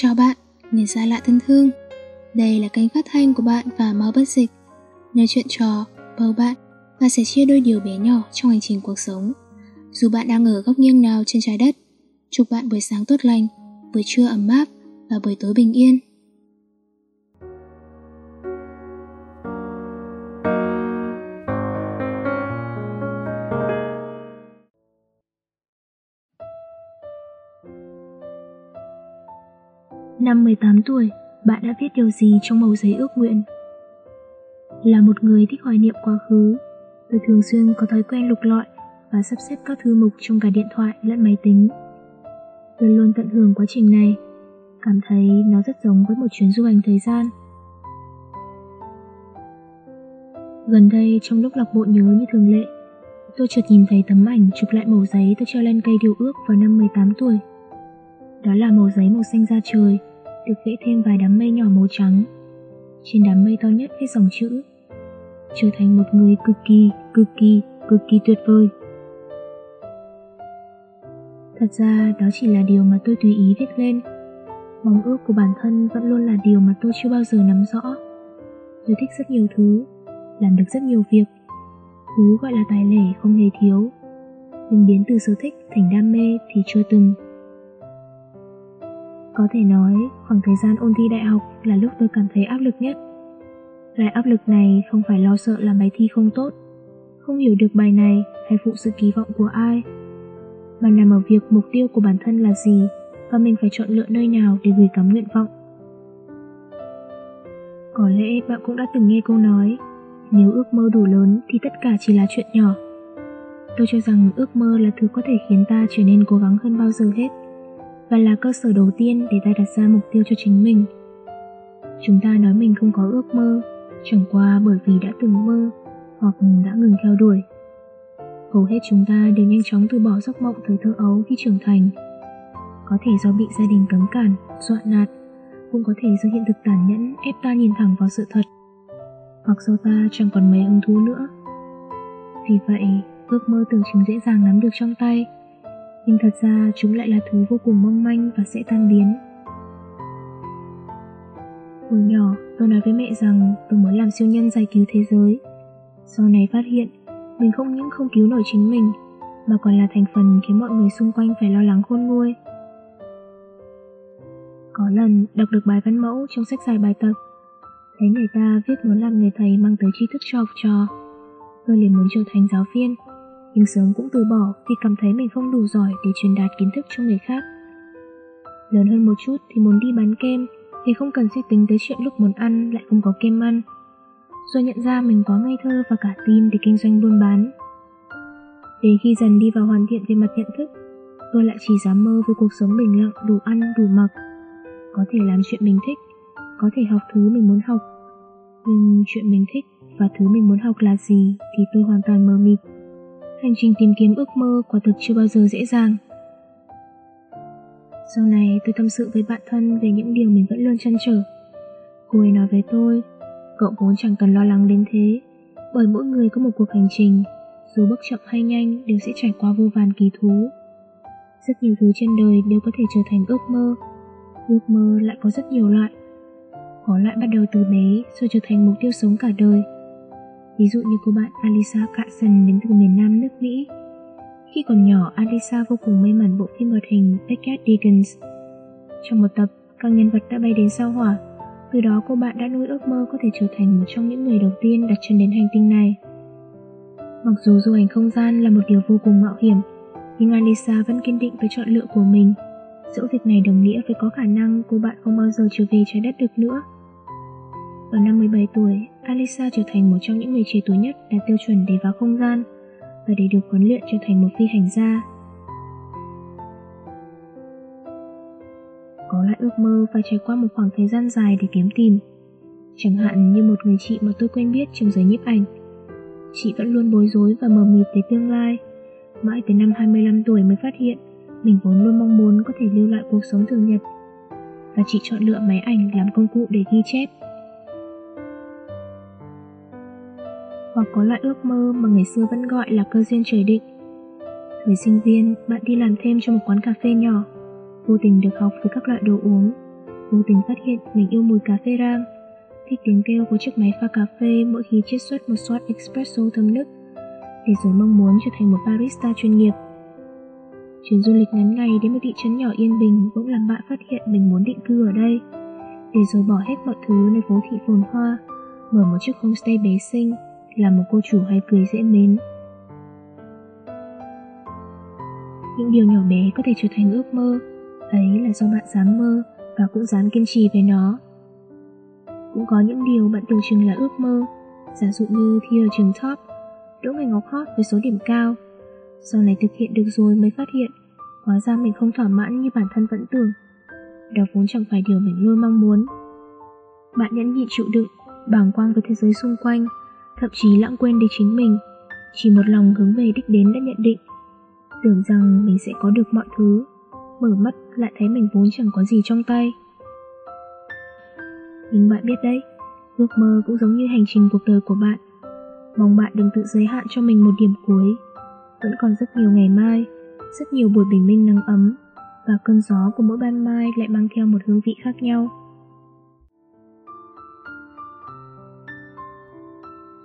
Chào bạn, người xa lạ thân thương. Đây là kênh phát thanh của bạn và Máu Bất Dịch, nơi chuyện trò, bầu bạn và sẻ chia đôi điều bé nhỏ trong hành trình cuộc sống. Dù bạn đang ở góc nghiêng nào trên trái đất, chúc bạn buổi sáng tốt lành, buổi trưa ấm áp và buổi tối bình yên. Năm 18 tuổi, bạn đã viết điều gì trong màu giấy ước nguyện? Là một người thích hoài niệm quá khứ, tôi thường xuyên có thói quen lục lọi và sắp xếp các thư mục trong cả điện thoại lẫn máy tính. Tôi luôn tận hưởng quá trình này, cảm thấy nó rất giống với một chuyến du hành thời gian. Gần đây trong lúc lọc bộ nhớ như thường lệ, tôi chợt nhìn thấy tấm ảnh chụp lại màu giấy tôi treo lên cây điều ước vào năm 18 tuổi. Đó là màu giấy màu xanh da trời, được vẽ thêm vài đám mây nhỏ màu trắng. Trên đám mây to nhất viết dòng chữ Trở thành một người cực kỳ, cực kỳ, cực kỳ tuyệt vời. Thật ra đó chỉ là điều mà tôi tùy ý viết lên. Mong ước của bản thân vẫn luôn là điều mà tôi chưa bao giờ nắm rõ. Tôi thích rất nhiều thứ, làm được rất nhiều việc. Thứ gọi là tài lẻ không hề thiếu. Nhưng biến từ sở thích thành đam mê thì chưa từng. Có thể nói, khoảng thời gian ôn thi đại học là lúc tôi cảm thấy áp lực nhất. Loại áp lực này không phải lo sợ làm bài thi không tốt, không hiểu được bài này hay phụ sự kỳ vọng của ai, mà nằm ở việc mục tiêu của bản thân là gì và mình phải chọn lựa nơi nào để gửi gắm nguyện vọng. Có lẽ bạn cũng đã từng nghe câu nói, nếu ước mơ đủ lớn thì tất cả chỉ là chuyện nhỏ. Tôi cho rằng ước mơ là thứ có thể khiến ta trở nên cố gắng hơn bao giờ hết và là cơ sở đầu tiên để ta đặt ra mục tiêu cho chính mình. Chúng ta nói mình không có ước mơ, chẳng qua bởi vì đã từng mơ hoặc đã ngừng theo đuổi. Hầu hết chúng ta đều nhanh chóng từ bỏ giấc mộng thời thơ ấu khi trưởng thành. Có thể do bị gia đình cấm cản, dọa nạt, cũng có thể do hiện thực tàn nhẫn ép ta nhìn thẳng vào sự thật, hoặc do ta chẳng còn mấy hứng thú nữa. Vì vậy, ước mơ tưởng chừng dễ dàng nắm được trong tay, nhưng thật ra chúng lại là thứ vô cùng mong manh và sẽ tan biến. Hồi nhỏ, tôi nói với mẹ rằng tôi muốn làm siêu nhân giải cứu thế giới. Sau này phát hiện, mình không những không cứu nổi chính mình, mà còn là thành phần khiến mọi người xung quanh phải lo lắng khôn nguôi. Có lần đọc được bài văn mẫu trong sách giải bài tập, thấy người ta viết muốn làm người thầy mang tới tri thức cho học trò. Tôi liền muốn trở thành giáo viên nhưng sớm cũng từ bỏ vì cảm thấy mình không đủ giỏi để truyền đạt kiến thức cho người khác. Lớn hơn một chút thì muốn đi bán kem thì không cần suy tính tới chuyện lúc muốn ăn lại không có kem ăn. Rồi nhận ra mình quá ngây thơ và cả tin để kinh doanh buôn bán. Đến khi dần đi vào hoàn thiện về mặt nhận thức, tôi lại chỉ dám mơ với cuộc sống bình lặng đủ ăn đủ mặc. Có thể làm chuyện mình thích, có thể học thứ mình muốn học. Nhưng chuyện mình thích và thứ mình muốn học là gì thì tôi hoàn toàn mơ mịt. Hành trình tìm kiếm ước mơ quả thực chưa bao giờ dễ dàng. Sau này tôi tâm sự với bạn thân về những điều mình vẫn luôn chăn trở. Cô ấy nói với tôi, cậu vốn chẳng cần lo lắng đến thế, bởi mỗi người có một cuộc hành trình, dù bước chậm hay nhanh đều sẽ trải qua vô vàn kỳ thú. Rất nhiều thứ trên đời đều có thể trở thành ước mơ, ước mơ lại có rất nhiều loại. Có loại bắt đầu từ bé rồi trở thành mục tiêu sống cả đời. Ví dụ như cô bạn Alisa Carson đến từ miền Nam nước Mỹ. Khi còn nhỏ, Alisa vô cùng mê mẩn bộ phim hoạt hình Beckett Dickens. Trong một tập, các nhân vật đã bay đến sao hỏa. Từ đó cô bạn đã nuôi ước mơ có thể trở thành một trong những người đầu tiên đặt chân đến hành tinh này. Mặc dù du hành không gian là một điều vô cùng mạo hiểm, nhưng Alisa vẫn kiên định với chọn lựa của mình. Dẫu việc này đồng nghĩa với có khả năng cô bạn không bao giờ trở về trái đất được nữa. Ở năm 17 tuổi, Alisa trở thành một trong những người trẻ tuổi nhất đạt tiêu chuẩn để vào không gian và để được huấn luyện trở thành một phi hành gia. Có lại ước mơ phải trải qua một khoảng thời gian dài để kiếm tìm. Chẳng hạn như một người chị mà tôi quen biết trong giới nhiếp ảnh. Chị vẫn luôn bối rối và mờ mịt về tương lai. Mãi tới năm 25 tuổi mới phát hiện mình vốn luôn mong muốn có thể lưu lại cuộc sống thường nhật. Và chị chọn lựa máy ảnh làm công cụ để ghi chép hoặc có loại ước mơ mà ngày xưa vẫn gọi là cơ duyên trời định. Thời sinh viên, bạn đi làm thêm cho một quán cà phê nhỏ, vô tình được học với các loại đồ uống, vô tình phát hiện mình yêu mùi cà phê rang, thích tiếng kêu của chiếc máy pha cà phê mỗi khi chiết xuất một shot espresso thơm nức, để rồi mong muốn trở thành một barista chuyên nghiệp. Chuyến du lịch ngắn ngày đến một thị trấn nhỏ yên bình cũng làm bạn phát hiện mình muốn định cư ở đây, để rồi bỏ hết mọi thứ nơi phố thị phồn hoa, mở một chiếc homestay bé xinh, là một cô chủ hay cười dễ mến. Những điều nhỏ bé có thể trở thành ước mơ, ấy là do bạn dám mơ và cũng dám kiên trì với nó. Cũng có những điều bạn tưởng chừng là ước mơ, giả dụ như thi ở trường top, đỗ ngành ngọc hot với số điểm cao. Sau này thực hiện được rồi mới phát hiện, hóa ra mình không thỏa mãn như bản thân vẫn tưởng. Đó vốn chẳng phải điều mình luôn mong muốn. Bạn nhẫn nhịn chịu đựng, bàng quang với thế giới xung quanh, thậm chí lãng quên đi chính mình, chỉ một lòng hướng về đích đến đã nhận định, tưởng rằng mình sẽ có được mọi thứ mở mắt lại thấy mình vốn chẳng có gì trong tay. Nhưng bạn biết đấy, ước mơ cũng giống như hành trình cuộc đời của bạn. Mong bạn đừng tự giới hạn cho mình một điểm cuối. Vẫn còn rất nhiều ngày mai, rất nhiều buổi bình minh nắng ấm, và cơn gió của mỗi ban mai lại mang theo một hương vị khác nhau.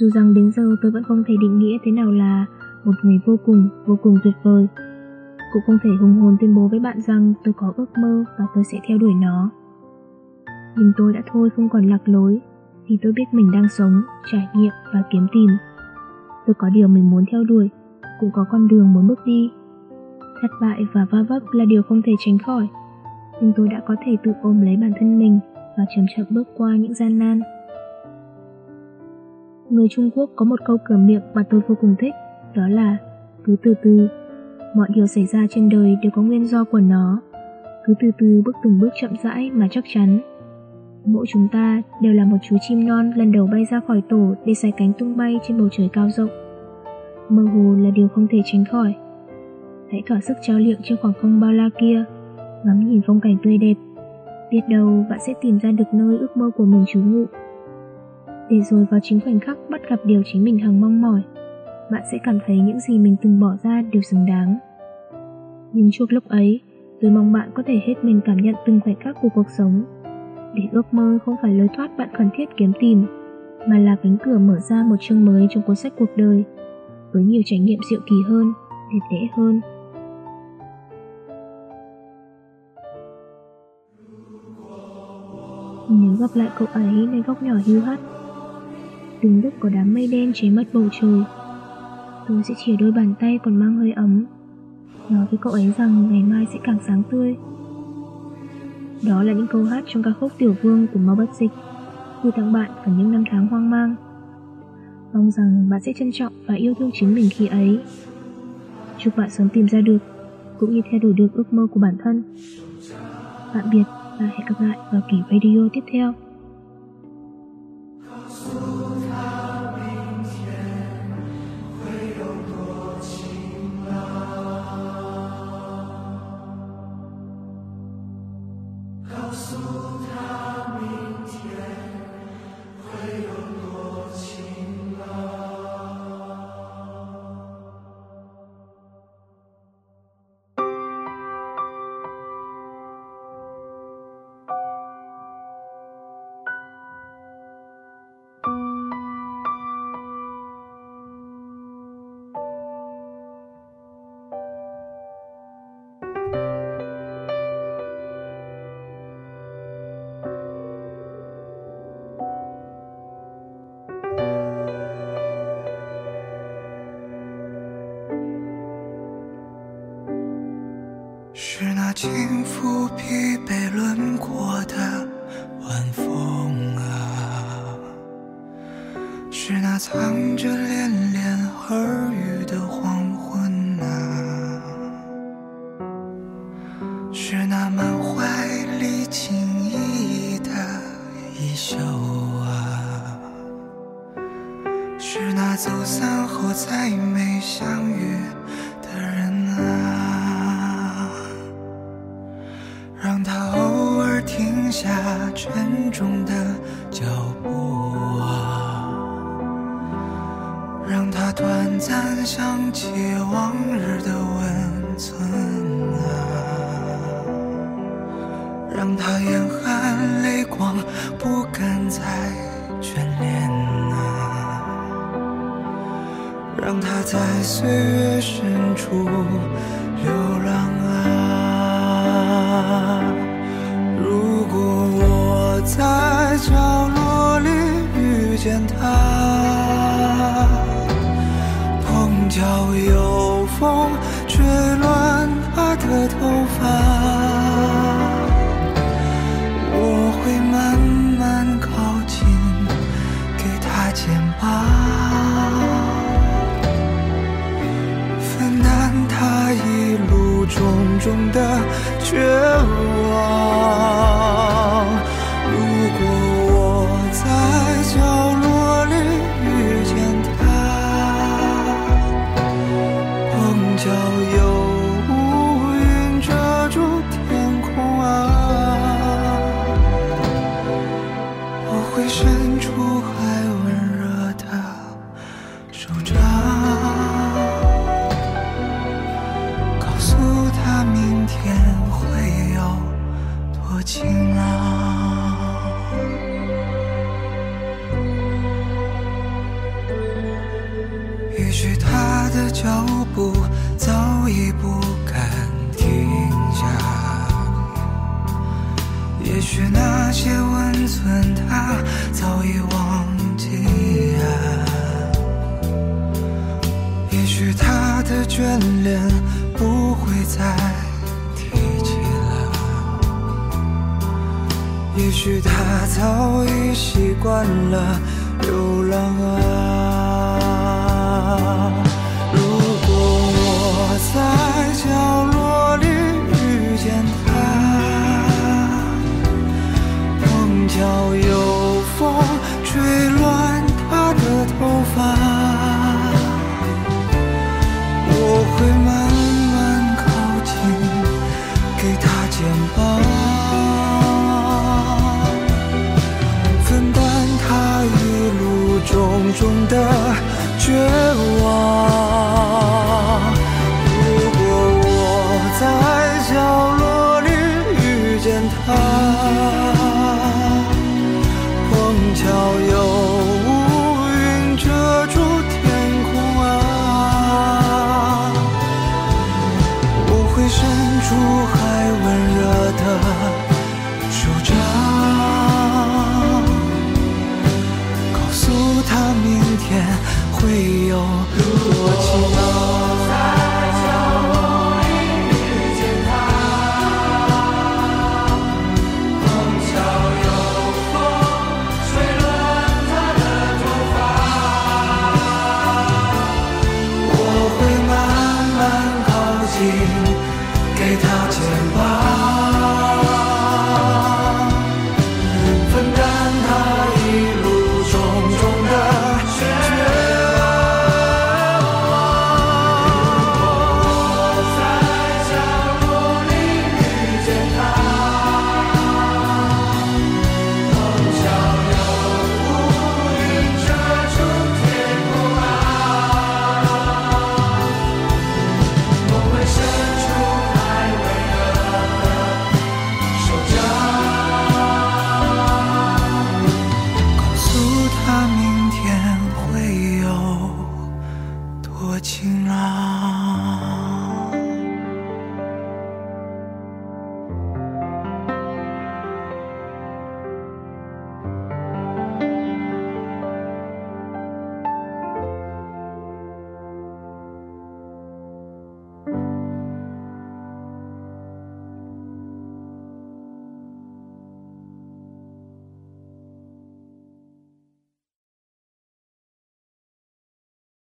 Dù rằng đến giờ tôi vẫn không thể định nghĩa thế nào là một người vô cùng, vô cùng tuyệt vời cũng không thể hùng hồn tuyên bố với bạn rằng tôi có ước mơ và tôi sẽ theo đuổi nó. Nhưng tôi đã thôi không còn lạc lối, vì tôi biết mình đang sống, trải nghiệm và kiếm tìm. Tôi có điều mình muốn theo đuổi, cũng có con đường muốn bước đi. Thất bại và va vấp là điều không thể tránh khỏi, nhưng tôi đã có thể tự ôm lấy bản thân mình và chậm chậm bước qua những gian nan. Người Trung Quốc có một câu cửa miệng mà tôi vô cùng thích, đó là cứ từ từ Mọi điều xảy ra trên đời đều có nguyên do của nó. Cứ từ từ bước từng bước chậm rãi mà chắc chắn. Mỗi chúng ta đều là một chú chim non lần đầu bay ra khỏi tổ để xài cánh tung bay trên bầu trời cao rộng. Mơ hồ là điều không thể tránh khỏi. Hãy thỏa sức trao liệng trên khoảng không bao la kia Ngắm nhìn phong cảnh tươi đẹp. Biết đâu bạn sẽ tìm ra được nơi ước mơ của mình trú ngụ. Để rồi vào chính khoảnh khắc bắt gặp điều chính mình hằng mong mỏi Bạn sẽ cảm thấy những gì mình từng bỏ ra đều xứng đáng nhưng chuốc lúc ấy, tôi mong bạn có thể hết mình cảm nhận từng khoảnh khắc của cuộc sống. Để ước mơ không phải lối thoát bạn cần thiết kiếm tìm, mà là cánh cửa mở ra một chương mới trong cuốn sách cuộc đời, với nhiều trải nghiệm diệu kỳ hơn, đẹp đẽ hơn. Nếu gặp lại cậu ấy nơi góc nhỏ hiu hắt Đúng lúc có đám mây đen che mất bầu trời Tôi sẽ chỉ đôi bàn tay còn mang hơi ấm nói với cậu ấy rằng ngày mai sẽ càng sáng tươi. Đó là những câu hát trong ca khúc Tiểu Vương của Mao Bất Dịch, gửi tặng bạn và những năm tháng hoang mang. Mong rằng bạn sẽ trân trọng và yêu thương chính mình khi ấy. Chúc bạn sớm tìm ra được, cũng như theo đuổi được ước mơ của bản thân. Tạm biệt và hẹn gặp lại vào kỳ video tiếp theo. Sometimes. 藏着恋恋耳语的黄昏啊，是那满怀离情意的衣袖啊，是那走散后才暂想起往日的温存啊，让它眼含。泪光，不敢再眷恋啊，让它在岁月深处流浪啊。如果我在角落里遇见他，角有风吹乱她的头发我会慢慢靠近给她肩膀分担她一路重重的绝望晴朗，也许他的脚步早已不敢停下，也许那些温存他早已忘记啊，也许他的眷恋不会再。也许他早已习惯了流浪啊。如果我在角落里遇见他，碰巧